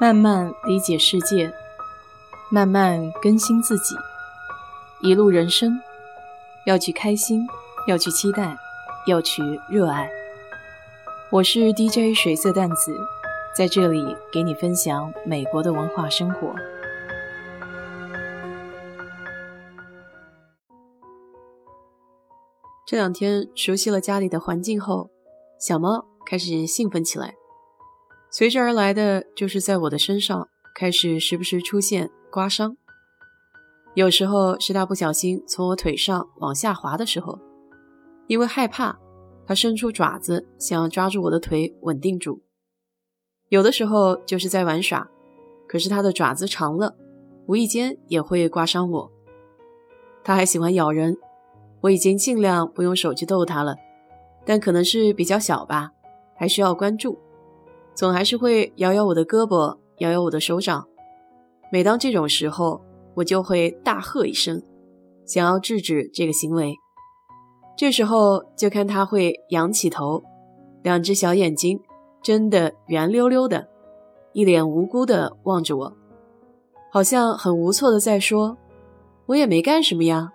慢慢理解世界，慢慢更新自己。一路人生，要去开心，要去期待，要去热爱。我是 DJ 水色淡子，在这里给你分享美国的文化生活。这两天熟悉了家里的环境后，小猫开始兴奋起来。随之而来的就是在我的身上开始时不时出现刮伤，有时候是他不小心从我腿上往下滑的时候，因为害怕，他伸出爪子想要抓住我的腿稳定住；有的时候就是在玩耍，可是它的爪子长了，无意间也会刮伤我。它还喜欢咬人，我已经尽量不用手去逗它了，但可能是比较小吧，还需要关注。总还是会摇摇我的胳膊，摇摇我的手掌。每当这种时候，我就会大喝一声，想要制止这个行为。这时候就看他会仰起头，两只小眼睛睁得圆溜溜的，一脸无辜地望着我，好像很无措地在说：“我也没干什么呀。”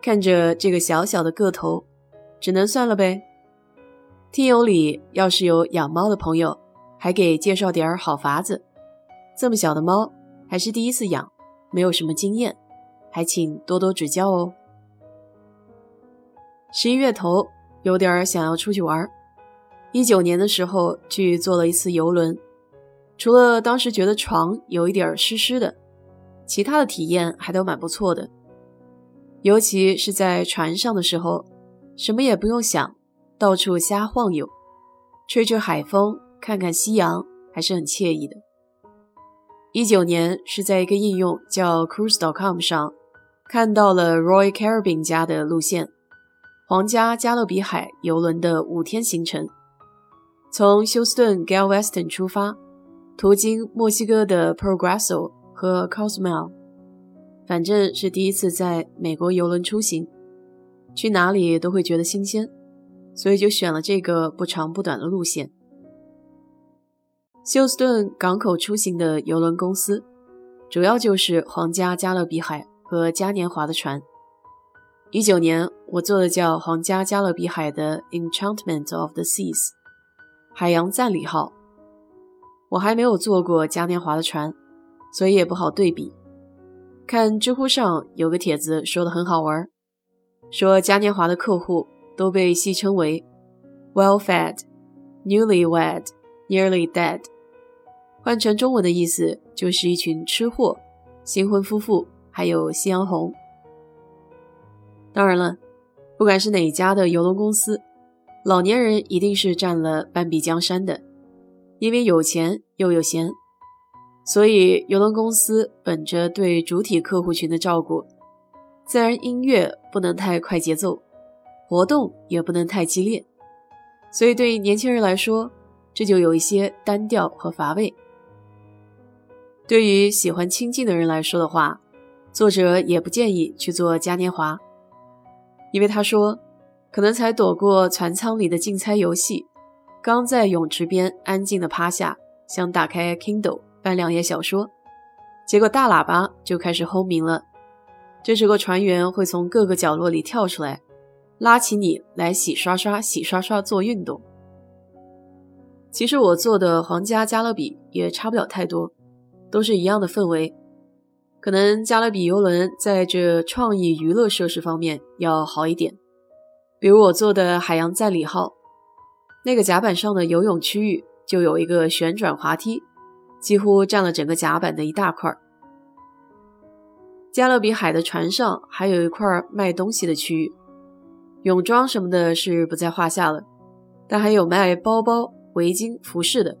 看着这个小小的个头，只能算了呗。听友里要是有养猫的朋友，还给介绍点好法子。这么小的猫还是第一次养，没有什么经验，还请多多指教哦。十一月头有点想要出去玩，一九年的时候去坐了一次游轮，除了当时觉得床有一点湿湿的，其他的体验还都蛮不错的。尤其是在船上的时候，什么也不用想。到处瞎晃悠，吹吹海风，看看夕阳，还是很惬意的。一九年是在一个应用叫 Cruise.com 上看到了 Roy Caribbean 家的路线，皇家加勒比海游轮的五天行程，从休斯顿 Galveston 出发，途经墨西哥的 Progreso 和 Cozumel，反正是第一次在美国游轮出行，去哪里都会觉得新鲜。所以就选了这个不长不短的路线。休斯顿港口出行的邮轮公司，主要就是皇家加勒比海和嘉年华的船。一九年我坐的叫皇家加勒比海的 Enchantment of the Seas，海洋赞礼号。我还没有坐过嘉年华的船，所以也不好对比。看知乎上有个帖子说的很好玩，说嘉年华的客户。都被戏称为 “well-fed, newly-wed, nearly dead”，换成中文的意思就是一群吃货、新婚夫妇，还有夕阳红。当然了，不管是哪家的游轮公司，老年人一定是占了半壁江山的，因为有钱又有闲，所以游轮公司本着对主体客户群的照顾，自然音乐不能太快节奏。活动也不能太激烈，所以对年轻人来说，这就有一些单调和乏味。对于喜欢清静的人来说的话，作者也不建议去做嘉年华，因为他说，可能才躲过船舱里的竞猜游戏，刚在泳池边安静的趴下，想打开 Kindle 翻两页小说，结果大喇叭就开始轰鸣了，这时候船员会从各个角落里跳出来。拉起你来洗刷刷、洗刷刷做运动。其实我做的皇家加勒比也差不了太多，都是一样的氛围。可能加勒比游轮在这创意娱乐设施方面要好一点。比如我坐的海洋赞礼号，那个甲板上的游泳区域就有一个旋转滑梯，几乎占了整个甲板的一大块。加勒比海的船上还有一块卖东西的区域。泳装什么的是不在话下了，但还有卖包包、围巾、服饰的，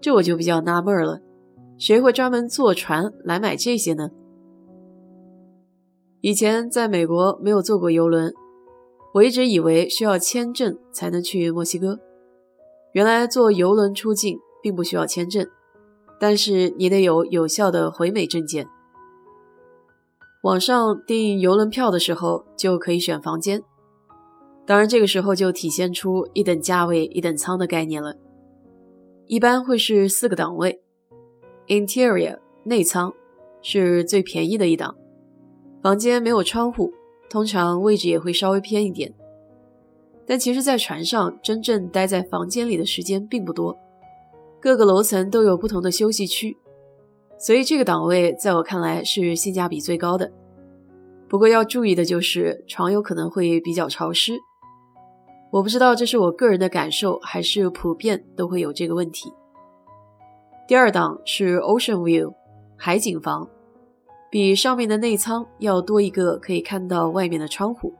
这我就比较纳闷了，谁会专门坐船来买这些呢？以前在美国没有坐过游轮，我一直以为需要签证才能去墨西哥，原来坐游轮出境并不需要签证，但是你得有有效的回美证件。网上订游轮票的时候就可以选房间。当然，这个时候就体现出一等价位一等舱的概念了。一般会是四个档位，Interior 内舱是最便宜的一档，房间没有窗户，通常位置也会稍微偏一点。但其实，在船上真正待在房间里的时间并不多，各个楼层都有不同的休息区，所以这个档位在我看来是性价比最高的。不过要注意的就是床有可能会比较潮湿，我不知道这是我个人的感受还是普遍都会有这个问题。第二档是 Ocean View 海景房，比上面的内舱要多一个可以看到外面的窗户。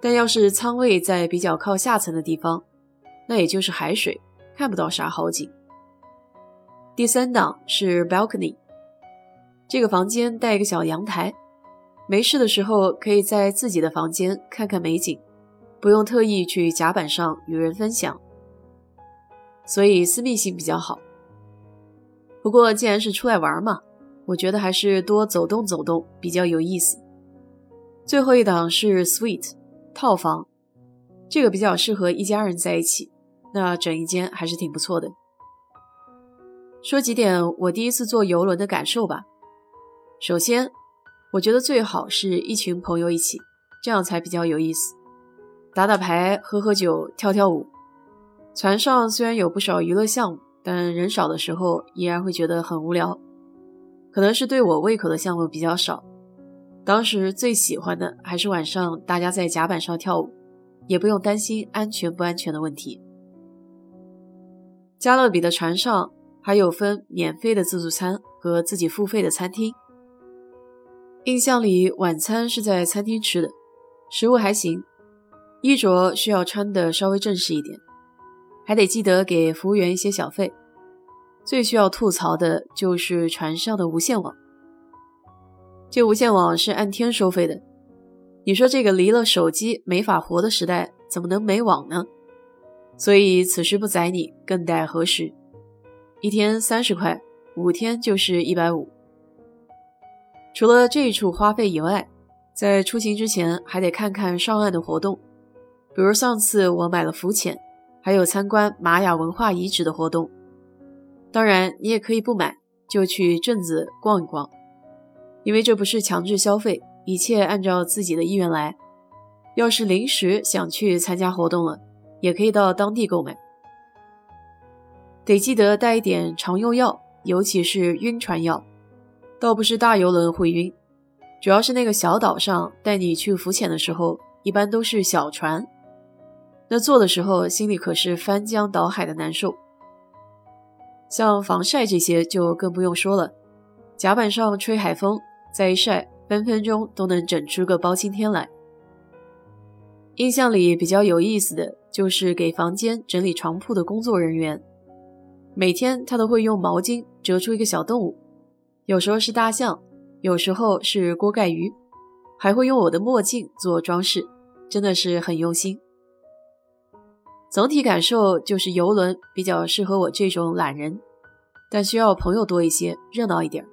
但要是舱位在比较靠下层的地方，那也就是海水，看不到啥好景。第三档是 balcony，这个房间带一个小阳台，没事的时候可以在自己的房间看看美景，不用特意去甲板上与人分享，所以私密性比较好。不过既然是出来玩嘛，我觉得还是多走动走动比较有意思。最后一档是 suite。套房，这个比较适合一家人在一起，那整一间还是挺不错的。说几点我第一次坐游轮的感受吧。首先，我觉得最好是一群朋友一起，这样才比较有意思，打打牌、喝喝酒、跳跳舞。船上虽然有不少娱乐项目，但人少的时候依然会觉得很无聊。可能是对我胃口的项目比较少。当时最喜欢的还是晚上大家在甲板上跳舞，也不用担心安全不安全的问题。加勒比的船上还有分免费的自助餐和自己付费的餐厅。印象里晚餐是在餐厅吃的，食物还行，衣着需要穿的稍微正式一点，还得记得给服务员一些小费。最需要吐槽的就是船上的无线网。这无线网是按天收费的，你说这个离了手机没法活的时代，怎么能没网呢？所以此时不宰你，更待何时？一天三十块，五天就是一百五。除了这一处花费以外，在出行之前还得看看上岸的活动，比如上次我买了浮潜，还有参观玛雅文化遗址的活动。当然，你也可以不买，就去镇子逛一逛。因为这不是强制消费，一切按照自己的意愿来。要是临时想去参加活动了，也可以到当地购买。得记得带一点常用药，尤其是晕船药。倒不是大游轮会晕，主要是那个小岛上带你去浮潜的时候，一般都是小船，那做的时候心里可是翻江倒海的难受。像防晒这些就更不用说了，甲板上吹海风。再一晒，分分钟都能整出个包青天来。印象里比较有意思的就是给房间整理床铺的工作人员，每天他都会用毛巾折出一个小动物，有时候是大象，有时候是锅盖鱼，还会用我的墨镜做装饰，真的是很用心。总体感受就是游轮比较适合我这种懒人，但需要朋友多一些，热闹一点。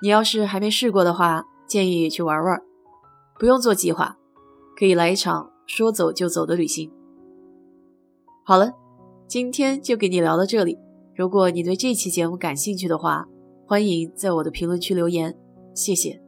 你要是还没试过的话，建议去玩玩，不用做计划，可以来一场说走就走的旅行。好了，今天就给你聊到这里。如果你对这期节目感兴趣的话，欢迎在我的评论区留言，谢谢。